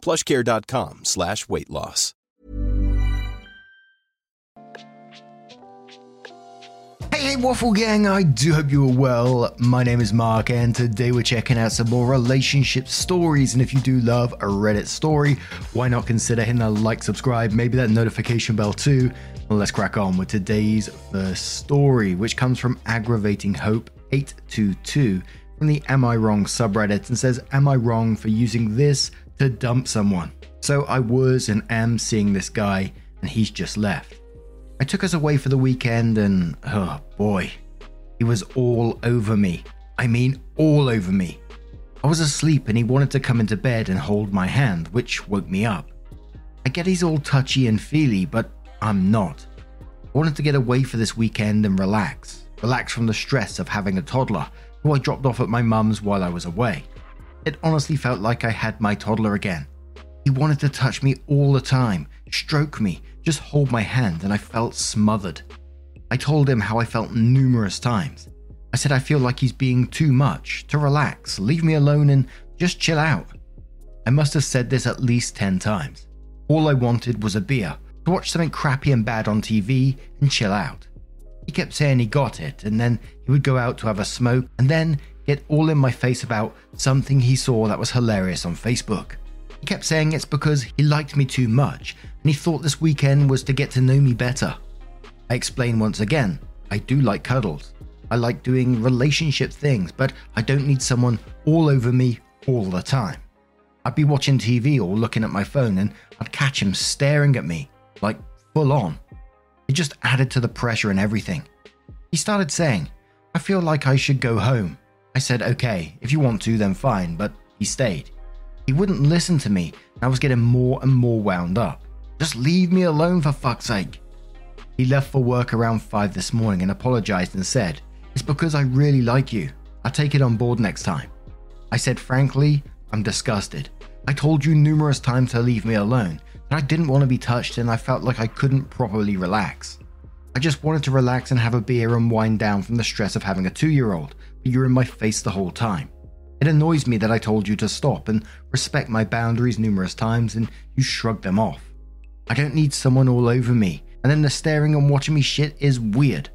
plushcare.com slash weight loss. Hey, hey, Waffle Gang, I do hope you are well. My name is Mark, and today we're checking out some more relationship stories. And if you do love a Reddit story, why not consider hitting that like, subscribe, maybe that notification bell too? Well, let's crack on with today's first story, which comes from Aggravating Hope 822 from the Am I Wrong subreddit and says, Am I wrong for using this to dump someone? So I was and am seeing this guy, and he's just left. I took us away for the weekend, and oh boy, he was all over me. I mean, all over me. I was asleep and he wanted to come into bed and hold my hand, which woke me up. I get he's all touchy and feely, but I'm not. I wanted to get away for this weekend and relax. Relax from the stress of having a toddler, who I dropped off at my mum's while I was away. It honestly felt like I had my toddler again. He wanted to touch me all the time, stroke me, just hold my hand, and I felt smothered. I told him how I felt numerous times. I said I feel like he's being too much, to relax, leave me alone, and just chill out. I must have said this at least 10 times. All I wanted was a beer, to watch something crappy and bad on TV, and chill out. He kept saying he got it, and then he would go out to have a smoke, and then get all in my face about something he saw that was hilarious on Facebook. He kept saying it's because he liked me too much and he thought this weekend was to get to know me better. I explain once again I do like cuddles. I like doing relationship things, but I don't need someone all over me all the time. I'd be watching TV or looking at my phone and I'd catch him staring at me, like full on. It just added to the pressure and everything. He started saying, I feel like I should go home. I said, okay, if you want to, then fine, but he stayed. He wouldn't listen to me, and I was getting more and more wound up. Just leave me alone for fuck's sake. He left for work around 5 this morning and apologized and said, It's because I really like you. I'll take it on board next time. I said, Frankly, I'm disgusted. I told you numerous times to leave me alone, that I didn't want to be touched and I felt like I couldn't properly relax. I just wanted to relax and have a beer and wind down from the stress of having a two year old, but you're in my face the whole time. It annoys me that I told you to stop and respect my boundaries numerous times and you shrugged them off. I don't need someone all over me, and then the staring and watching me shit is weird.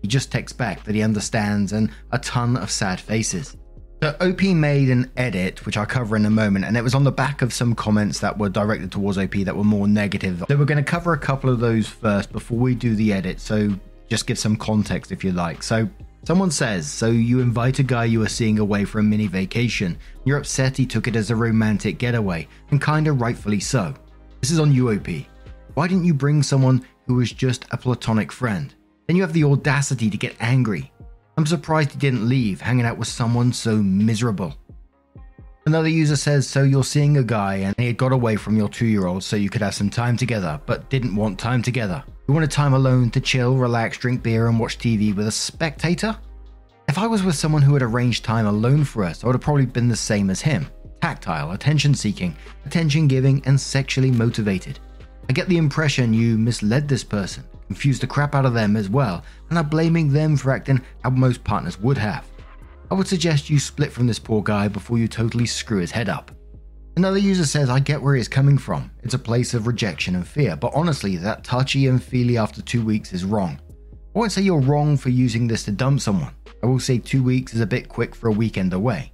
He just texts back that he understands and a ton of sad faces. So OP made an edit, which I'll cover in a moment, and it was on the back of some comments that were directed towards OP that were more negative. So we're going to cover a couple of those first before we do the edit, so just give some context if you like. So Someone says, so you invite a guy you are seeing away for a mini vacation. You're upset he took it as a romantic getaway, and kinda rightfully so. This is on UOP. Why didn't you bring someone who was just a platonic friend? Then you have the audacity to get angry. I'm surprised he didn't leave, hanging out with someone so miserable. Another user says, So you're seeing a guy and he had got away from your two year old so you could have some time together, but didn't want time together. You wanted time alone to chill, relax, drink beer, and watch TV with a spectator? If I was with someone who had arranged time alone for us, I would have probably been the same as him tactile, attention seeking, attention giving, and sexually motivated. I get the impression you misled this person, confused the crap out of them as well, and are blaming them for acting how most partners would have. I would suggest you split from this poor guy before you totally screw his head up. Another user says, I get where he's coming from. It's a place of rejection and fear, but honestly, that touchy and feely after two weeks is wrong. I won't say you're wrong for using this to dump someone. I will say two weeks is a bit quick for a weekend away.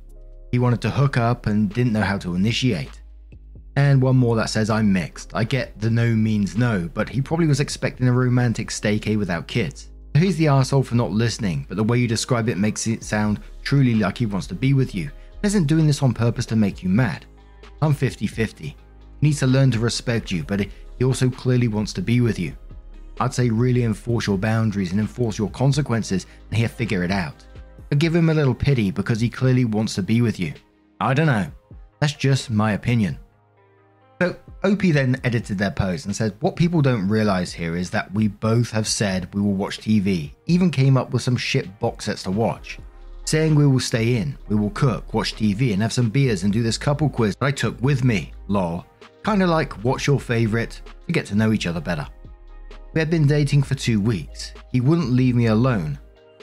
He wanted to hook up and didn't know how to initiate. And one more that says, I'm mixed. I get the no means no, but he probably was expecting a romantic staycay without kids. So he's the asshole for not listening, but the way you describe it makes it sound truly like he wants to be with you and isn't doing this on purpose to make you mad. I'm 50 50. He needs to learn to respect you, but he also clearly wants to be with you. I'd say really enforce your boundaries and enforce your consequences, and he'll figure it out. But give him a little pity because he clearly wants to be with you. I don't know. That's just my opinion. So, Opie then edited their post and said, What people don't realize here is that we both have said we will watch TV, even came up with some shit box sets to watch. Saying we will stay in, we will cook, watch TV, and have some beers and do this couple quiz that I took with me, lol. Kinda like what's your favourite, to get to know each other better. We had been dating for two weeks. He wouldn't leave me alone,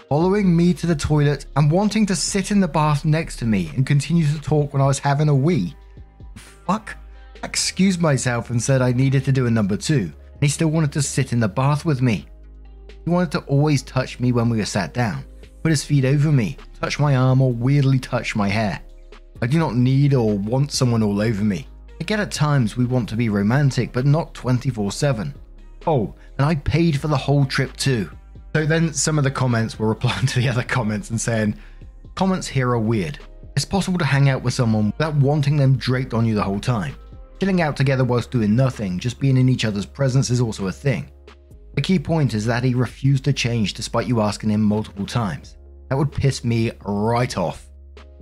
following me to the toilet and wanting to sit in the bath next to me and continue to talk when I was having a wee. Fuck? I excused myself and said I needed to do a number two, and he still wanted to sit in the bath with me. He wanted to always touch me when we were sat down, put his feet over me, touch my arm, or weirdly touch my hair. I do not need or want someone all over me. I get at times we want to be romantic, but not 24 7. Oh, and I paid for the whole trip too. So then some of the comments were replying to the other comments and saying, Comments here are weird. It's possible to hang out with someone without wanting them draped on you the whole time. Chilling out together whilst doing nothing, just being in each other's presence is also a thing. The key point is that he refused to change despite you asking him multiple times. That would piss me right off.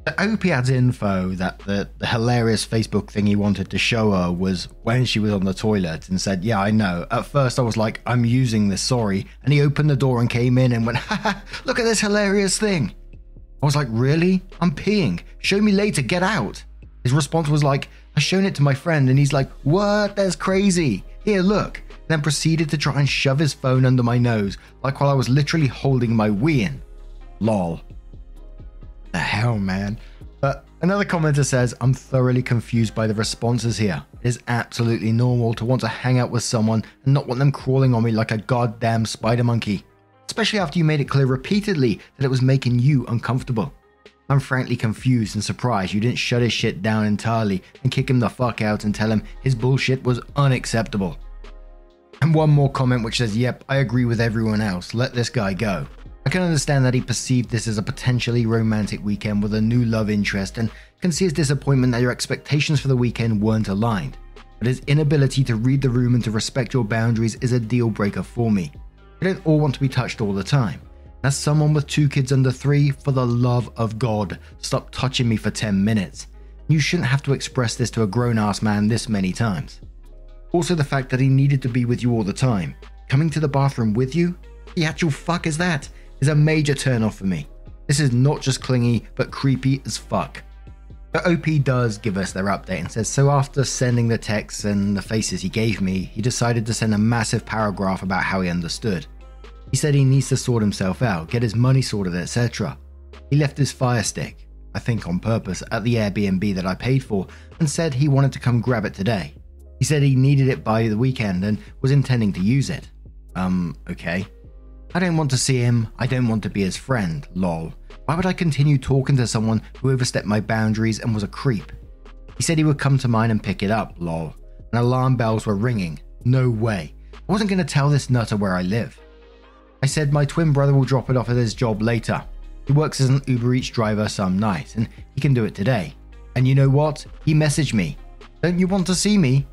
The OP adds info that the, the hilarious Facebook thing he wanted to show her was when she was on the toilet and said, Yeah, I know. At first I was like, I'm using this, sorry. And he opened the door and came in and went, Haha, look at this hilarious thing. I was like, Really? I'm peeing. Show me later, get out. His response was like, I've shown it to my friend and he's like, What? That's crazy. Here, look. Then proceeded to try and shove his phone under my nose, like while I was literally holding my wee in. Lol the hell, man? But another commenter says, I'm thoroughly confused by the responses here. It is absolutely normal to want to hang out with someone and not want them crawling on me like a goddamn spider monkey. Especially after you made it clear repeatedly that it was making you uncomfortable. I'm frankly confused and surprised you didn't shut his shit down entirely and kick him the fuck out and tell him his bullshit was unacceptable. And one more comment which says, Yep, I agree with everyone else. Let this guy go. I can understand that he perceived this as a potentially romantic weekend with a new love interest and can see his disappointment that your expectations for the weekend weren't aligned. But his inability to read the room and to respect your boundaries is a deal breaker for me. We don't all want to be touched all the time. As someone with two kids under three, for the love of God, stop touching me for 10 minutes. You shouldn't have to express this to a grown ass man this many times. Also, the fact that he needed to be with you all the time. Coming to the bathroom with you? The actual fuck is that? Is a major turn-off for me. This is not just clingy, but creepy as fuck. But OP does give us their update and says so after sending the texts and the faces he gave me, he decided to send a massive paragraph about how he understood. He said he needs to sort himself out, get his money sorted, etc. He left his fire stick, I think on purpose, at the Airbnb that I paid for and said he wanted to come grab it today. He said he needed it by the weekend and was intending to use it. Um, okay. I don't want to see him, I don't want to be his friend, lol. Why would I continue talking to someone who overstepped my boundaries and was a creep? He said he would come to mine and pick it up, lol. And alarm bells were ringing. No way. I wasn't going to tell this nutter where I live. I said my twin brother will drop it off at his job later. He works as an Uber Eats driver some night, and he can do it today. And you know what? He messaged me. Don't you want to see me?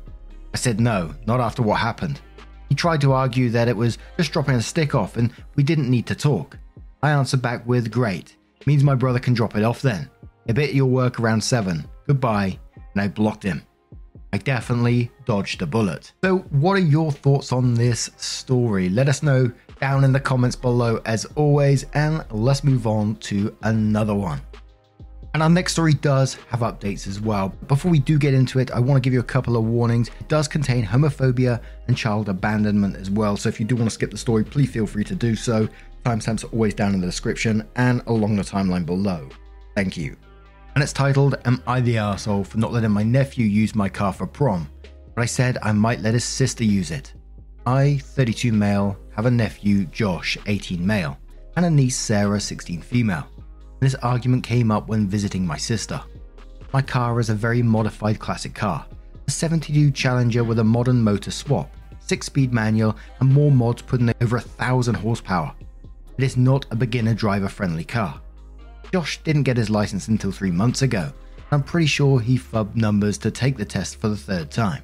I said no, not after what happened. He tried to argue that it was just dropping a stick off and we didn't need to talk. I answered back with, Great, means my brother can drop it off then. I bet you'll work around 7. Goodbye. And I blocked him. I definitely dodged a bullet. So, what are your thoughts on this story? Let us know down in the comments below as always, and let's move on to another one. And our next story does have updates as well. Before we do get into it, I want to give you a couple of warnings. It does contain homophobia and child abandonment as well. So if you do want to skip the story, please feel free to do so. Timestamps are always down in the description and along the timeline below. Thank you. And it's titled, Am I the asshole for not letting my nephew use my car for prom? But I said I might let his sister use it. I, 32 male, have a nephew, Josh, 18 male, and a niece, Sarah, 16 female. This argument came up when visiting my sister. My car is a very modified classic car, a 72 Challenger with a modern motor swap, 6 speed manual, and more mods putting over a thousand horsepower. It is not a beginner driver friendly car. Josh didn't get his license until 3 months ago, and I'm pretty sure he fubbed numbers to take the test for the third time.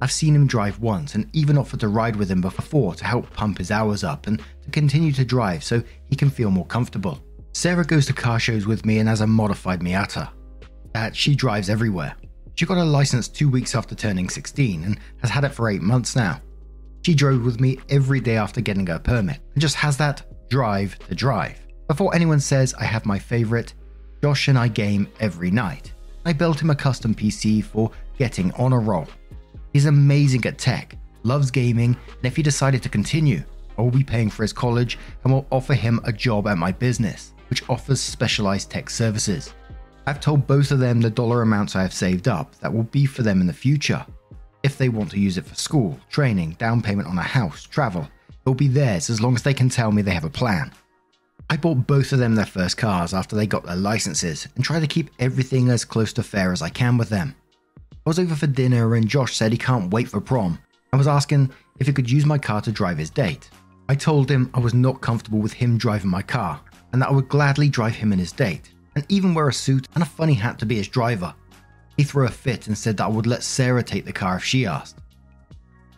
I've seen him drive once and even offered to ride with him before to help pump his hours up and to continue to drive so he can feel more comfortable. Sarah goes to car shows with me and has a modified Miata that she drives everywhere. She got her license two weeks after turning 16 and has had it for eight months now. She drove with me every day after getting her permit and just has that drive to drive. Before anyone says I have my favorite, Josh and I game every night. I built him a custom PC for getting on a roll. He's amazing at tech, loves gaming, and if he decided to continue, I will be paying for his college and will offer him a job at my business, which offers specialized tech services. I've told both of them the dollar amounts I have saved up that will be for them in the future. If they want to use it for school, training, down payment on a house, travel, it will be theirs as long as they can tell me they have a plan. I bought both of them their first cars after they got their licenses and try to keep everything as close to fair as I can with them. I was over for dinner and Josh said he can't wait for prom and was asking if he could use my car to drive his date. I told him I was not comfortable with him driving my car and that I would gladly drive him and his date, and even wear a suit and a funny hat to be his driver. He threw a fit and said that I would let Sarah take the car if she asked.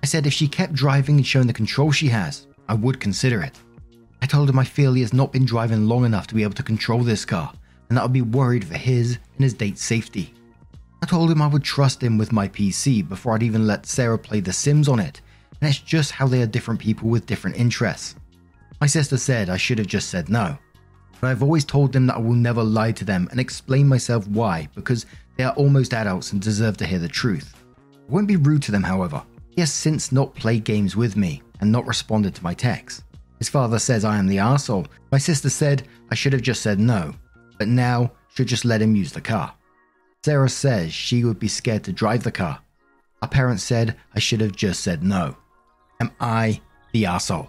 I said if she kept driving and showing the control she has, I would consider it. I told him I feel he has not been driving long enough to be able to control this car, and that I'd be worried for his and his date's safety. I told him I would trust him with my PC before I'd even let Sarah play The Sims on it, and it's just how they are different people with different interests. My sister said I should have just said no, but I've always told them that I will never lie to them and explain myself why, because they are almost adults and deserve to hear the truth. I won't be rude to them, however. He has since not played games with me and not responded to my texts. His father says I am the asshole. My sister said I should have just said no, but now should just let him use the car. Sarah says she would be scared to drive the car. Our parents said I should have just said no. Am I the asshole?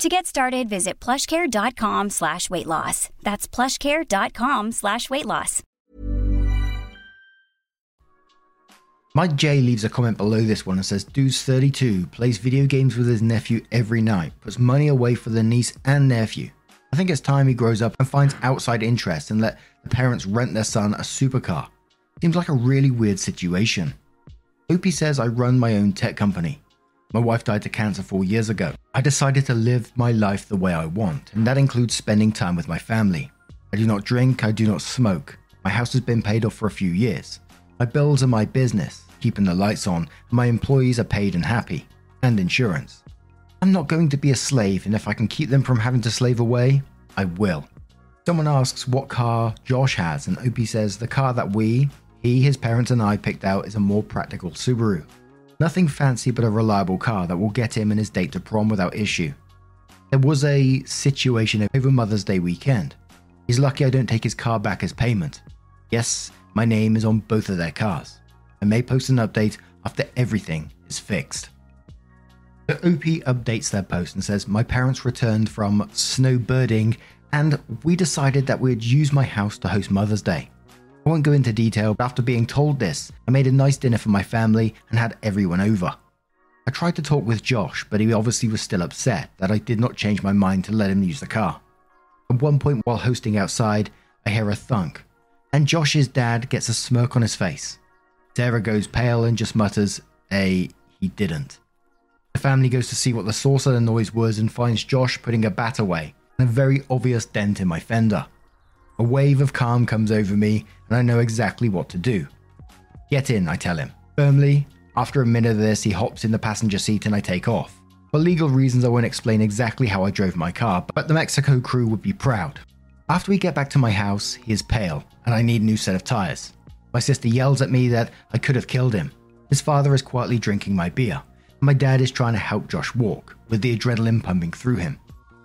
To get started, visit plushcare.com slash weight loss. That's plushcare.com slash weight loss. Mike J leaves a comment below this one and says Dudes32 plays video games with his nephew every night, puts money away for the niece and nephew. I think it's time he grows up and finds outside interest and let the parents rent their son a supercar. Seems like a really weird situation. Opie says I run my own tech company. My wife died to cancer four years ago. I decided to live my life the way I want, and that includes spending time with my family. I do not drink, I do not smoke. My house has been paid off for a few years. My bills are my business, keeping the lights on, my employees are paid and happy, and insurance. I'm not going to be a slave, and if I can keep them from having to slave away, I will. Someone asks what car Josh has, and Opie says the car that we, he, his parents, and I picked out is a more practical Subaru. Nothing fancy, but a reliable car that will get him and his date to prom without issue. There was a situation over Mother's Day weekend. He's lucky I don't take his car back as payment. Yes, my name is on both of their cars. I may post an update after everything is fixed. The OP updates their post and says, My parents returned from snowbirding and we decided that we'd use my house to host Mother's Day. I won't go into detail, but after being told this, I made a nice dinner for my family and had everyone over. I tried to talk with Josh, but he obviously was still upset that I did not change my mind to let him use the car. At one point while hosting outside, I hear a thunk, and Josh's dad gets a smirk on his face. Sarah goes pale and just mutters, A, he didn't. The family goes to see what the source of the noise was and finds Josh putting a bat away and a very obvious dent in my fender. A wave of calm comes over me and I know exactly what to do. Get in, I tell him. Firmly, after a minute of this, he hops in the passenger seat and I take off. For legal reasons, I won't explain exactly how I drove my car, but the Mexico crew would be proud. After we get back to my house, he is pale and I need a new set of tires. My sister yells at me that I could have killed him. His father is quietly drinking my beer, My dad is trying to help Josh walk, with the adrenaline pumping through him.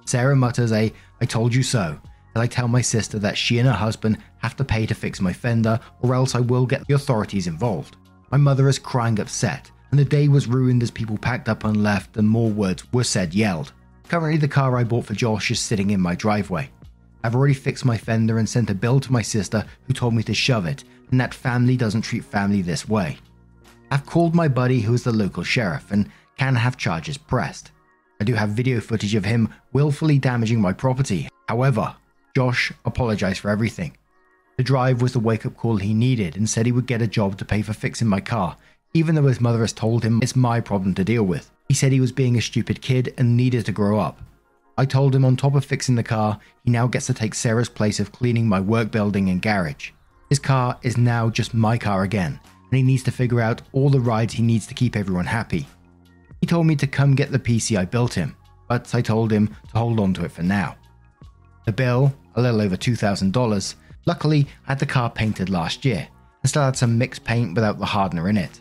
Sarah mutters a, I told you so, I tell my sister that she and her husband have to pay to fix my fender or else I will get the authorities involved. My mother is crying upset, and the day was ruined as people packed up and left and more words were said yelled. Currently, the car I bought for Josh is sitting in my driveway. I've already fixed my fender and sent a bill to my sister who told me to shove it, and that family doesn't treat family this way. I've called my buddy who is the local sheriff and can have charges pressed. I do have video footage of him willfully damaging my property. However, Josh apologized for everything. The drive was the wake up call he needed and said he would get a job to pay for fixing my car, even though his mother has told him it's my problem to deal with. He said he was being a stupid kid and needed to grow up. I told him on top of fixing the car, he now gets to take Sarah's place of cleaning my work building and garage. His car is now just my car again, and he needs to figure out all the rides he needs to keep everyone happy. He told me to come get the PC I built him, but I told him to hold on to it for now. The bill, a little over $2,000, luckily I had the car painted last year and still had some mixed paint without the hardener in it.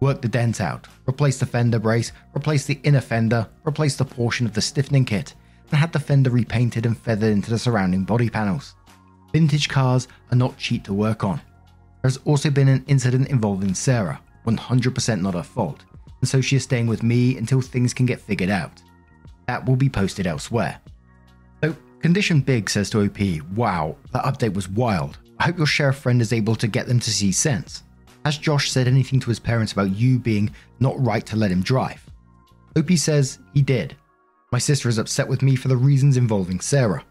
Worked the dent out, replaced the fender brace, replaced the inner fender, replaced a portion of the stiffening kit, and had the fender repainted and feathered into the surrounding body panels. Vintage cars are not cheap to work on. There has also been an incident involving Sarah, 100% not her fault, and so she is staying with me until things can get figured out. That will be posted elsewhere. Condition Big says to OP, Wow, that update was wild. I hope your sheriff friend is able to get them to see sense. Has Josh said anything to his parents about you being not right to let him drive? OP says he did. My sister is upset with me for the reasons involving Sarah.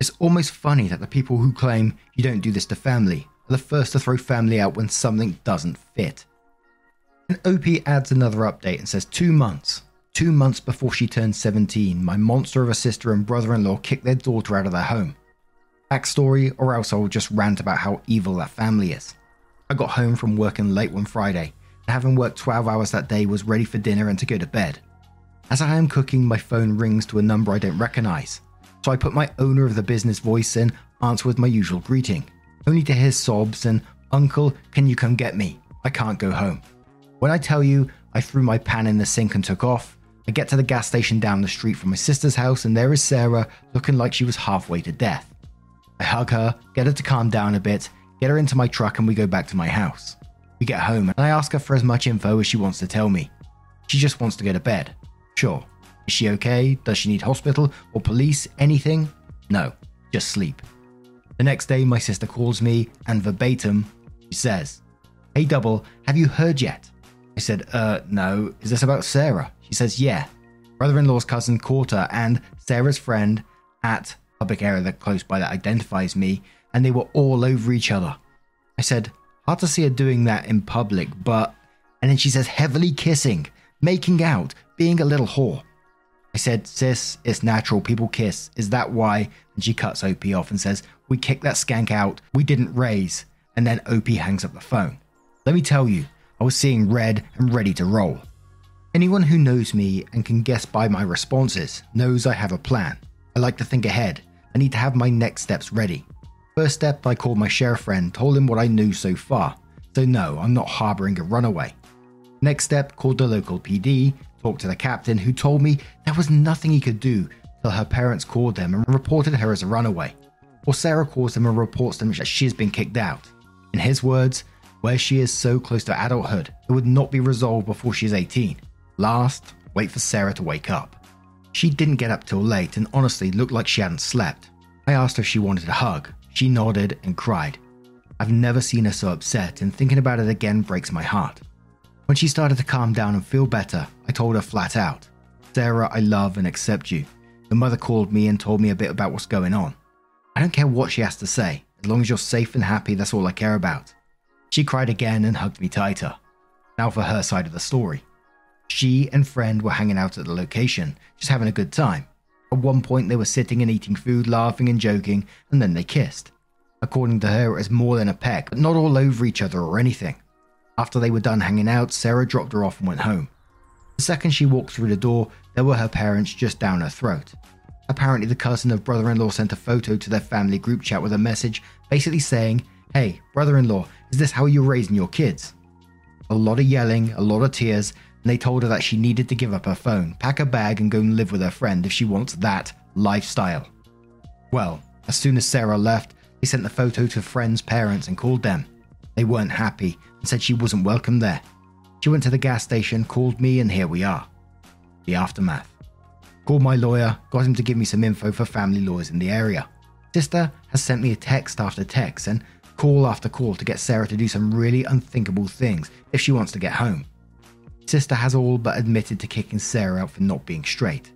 It's almost funny that the people who claim you don't do this to family are the first to throw family out when something doesn't fit. And OP adds another update and says two months. Two months before she turned 17, my monster of a sister and brother in law kicked their daughter out of their home. Backstory, or else I'll just rant about how evil that family is. I got home from working late one Friday, and having worked 12 hours that day, was ready for dinner and to go to bed. As I am cooking, my phone rings to a number I don't recognize, so I put my owner of the business voice in, answer with my usual greeting, only to hear sobs and, Uncle, can you come get me? I can't go home. When I tell you I threw my pan in the sink and took off, I get to the gas station down the street from my sister's house, and there is Sarah looking like she was halfway to death. I hug her, get her to calm down a bit, get her into my truck, and we go back to my house. We get home, and I ask her for as much info as she wants to tell me. She just wants to go to bed. Sure. Is she okay? Does she need hospital or police? Anything? No, just sleep. The next day, my sister calls me, and verbatim, she says, Hey, Double, have you heard yet? I said, Uh, no. Is this about Sarah? She says, Yeah. Brother in law's cousin her and Sarah's friend at public area that close by that identifies me, and they were all over each other. I said, hard to see her doing that in public, but. And then she says, heavily kissing, making out, being a little whore. I said, sis, it's natural, people kiss. Is that why? And she cuts OP off and says, we kicked that skank out, we didn't raise. And then OP hangs up the phone. Let me tell you, I was seeing red and ready to roll. Anyone who knows me and can guess by my responses knows I have a plan. I like to think ahead. I need to have my next steps ready. First step, I called my sheriff friend, told him what I knew so far. So, no, I'm not harboring a runaway. Next step, called the local PD, talked to the captain, who told me there was nothing he could do till her parents called them and reported her as a runaway. Or Sarah calls them and reports them that she has been kicked out. In his words, where she is so close to adulthood, it would not be resolved before she is 18. Last, wait for Sarah to wake up. She didn't get up till late and honestly looked like she hadn't slept. I asked her if she wanted a hug. She nodded and cried. I've never seen her so upset, and thinking about it again breaks my heart. When she started to calm down and feel better, I told her flat out Sarah, I love and accept you. Your mother called me and told me a bit about what's going on. I don't care what she has to say, as long as you're safe and happy, that's all I care about. She cried again and hugged me tighter. Now for her side of the story. She and friend were hanging out at the location, just having a good time. At one point, they were sitting and eating food, laughing and joking, and then they kissed. According to her, it was more than a peck, but not all over each other or anything. After they were done hanging out, Sarah dropped her off and went home. The second she walked through the door, there were her parents just down her throat. Apparently, the cousin of brother in law sent a photo to their family group chat with a message basically saying, Hey, brother in law, is this how you're raising your kids? A lot of yelling, a lot of tears, and they told her that she needed to give up her phone, pack a bag, and go and live with her friend if she wants that lifestyle. Well, as soon as Sarah left, they sent the photo to friends' parents and called them. They weren't happy and said she wasn't welcome there. She went to the gas station, called me, and here we are. The aftermath. Called my lawyer, got him to give me some info for family lawyers in the area. Sister has sent me a text after text and call after call to get Sarah to do some really unthinkable things if she wants to get home. Sister has all but admitted to kicking Sarah out for not being straight.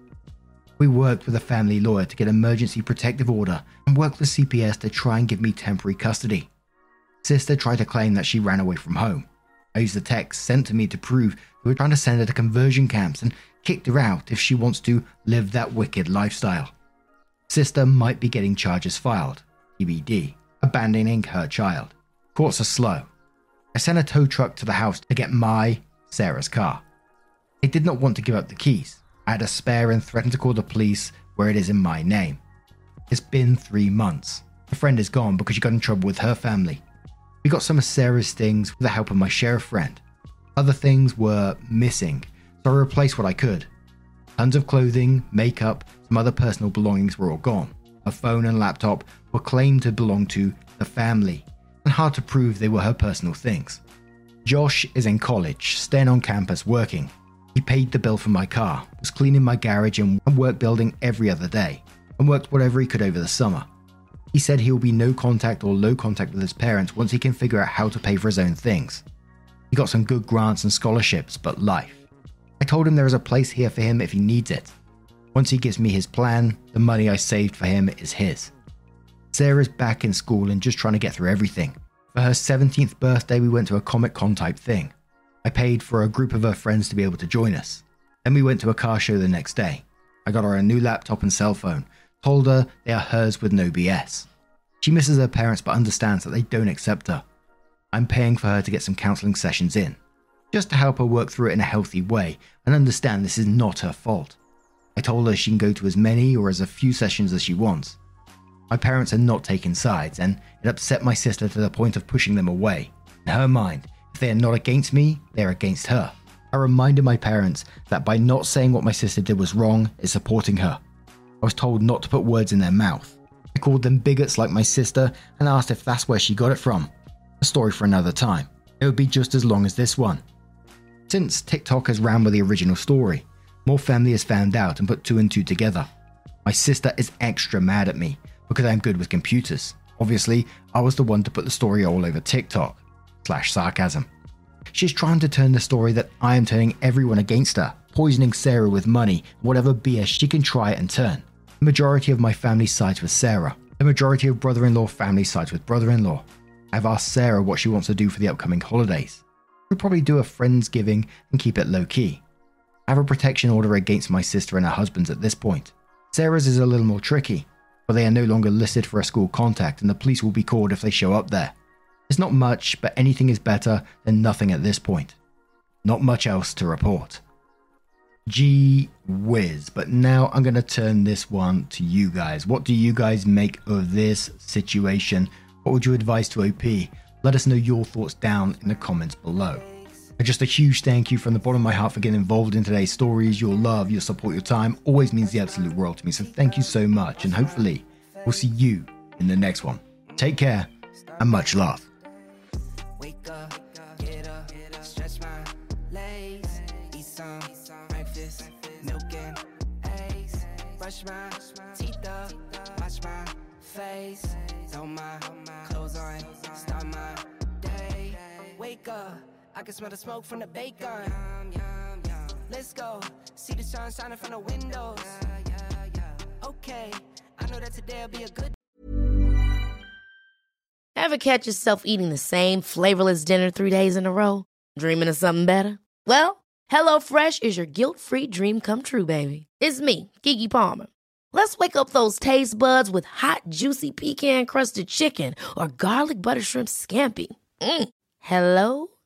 We worked with a family lawyer to get emergency protective order and worked with CPS to try and give me temporary custody. Sister tried to claim that she ran away from home. I used the text sent to me to prove they were trying to send her to conversion camps and kicked her out if she wants to live that wicked lifestyle. Sister might be getting charges filed, TBD, abandoning her child. Courts are slow. I sent a tow truck to the house to get my, Sarah's car. I did not want to give up the keys. I had a spare and threatened to call the police where it is in my name. It's been three months. A friend is gone because she got in trouble with her family. We got some of Sarah's things with the help of my sheriff friend. Other things were missing, so I replaced what I could. Tons of clothing, makeup, some other personal belongings were all gone. Her phone and laptop were claimed to belong to the family, and hard to prove they were her personal things. Josh is in college, staying on campus working. He paid the bill for my car, was cleaning my garage and work building every other day, and worked whatever he could over the summer. He said he will be no contact or low contact with his parents once he can figure out how to pay for his own things. He got some good grants and scholarships, but life. I told him there is a place here for him if he needs it. Once he gives me his plan, the money I saved for him is his. Sarah's back in school and just trying to get through everything. For her 17th birthday, we went to a Comic Con type thing. I paid for a group of her friends to be able to join us. Then we went to a car show the next day. I got her a new laptop and cell phone, told her they are hers with no BS. She misses her parents but understands that they don't accept her. I'm paying for her to get some counseling sessions in, just to help her work through it in a healthy way and understand this is not her fault. I told her she can go to as many or as a few sessions as she wants. My parents are not taking sides, and it upset my sister to the point of pushing them away. In her mind, if they are not against me, they are against her. I reminded my parents that by not saying what my sister did was wrong is supporting her. I was told not to put words in their mouth. I called them bigots like my sister and asked if that's where she got it from. A story for another time. It would be just as long as this one. Since TikTok has ran with the original story, more family has found out and put two and two together. My sister is extra mad at me because I'm good with computers. Obviously, I was the one to put the story all over TikTok. Slash sarcasm. She's trying to turn the story that I am turning everyone against her, poisoning Sarah with money, whatever BS she can try and turn. The majority of my family sides with Sarah. The majority of brother in law family sides with brother in law. I've asked Sarah what she wants to do for the upcoming holidays. We'll probably do a Friendsgiving and keep it low key. I have a protection order against my sister and her husbands at this point. Sarah's is a little more tricky, but they are no longer listed for a school contact and the police will be called if they show up there. It's not much, but anything is better than nothing at this point. Not much else to report. Gee whiz. But now I'm going to turn this one to you guys. What do you guys make of this situation? What would you advise to OP? Let us know your thoughts down in the comments below. And just a huge thank you from the bottom of my heart for getting involved in today's stories. Your love, your support, your time always means the absolute world to me. So thank you so much. And hopefully, we'll see you in the next one. Take care and much love. Brush my teeth up, wash my face, throw my clothes on, start my day. Wake up. I can smell the smoke from the bacon. Let's go. See the sun shining from the windows. Okay, I know that today'll be a good. Ever catch yourself eating the same flavorless dinner three days in a row? Dreaming of something better? Well, HelloFresh is your guilt-free dream come true, baby. It's me, Gigi Palmer. Let's wake up those taste buds with hot, juicy pecan-crusted chicken or garlic butter shrimp scampi. Mm. Hello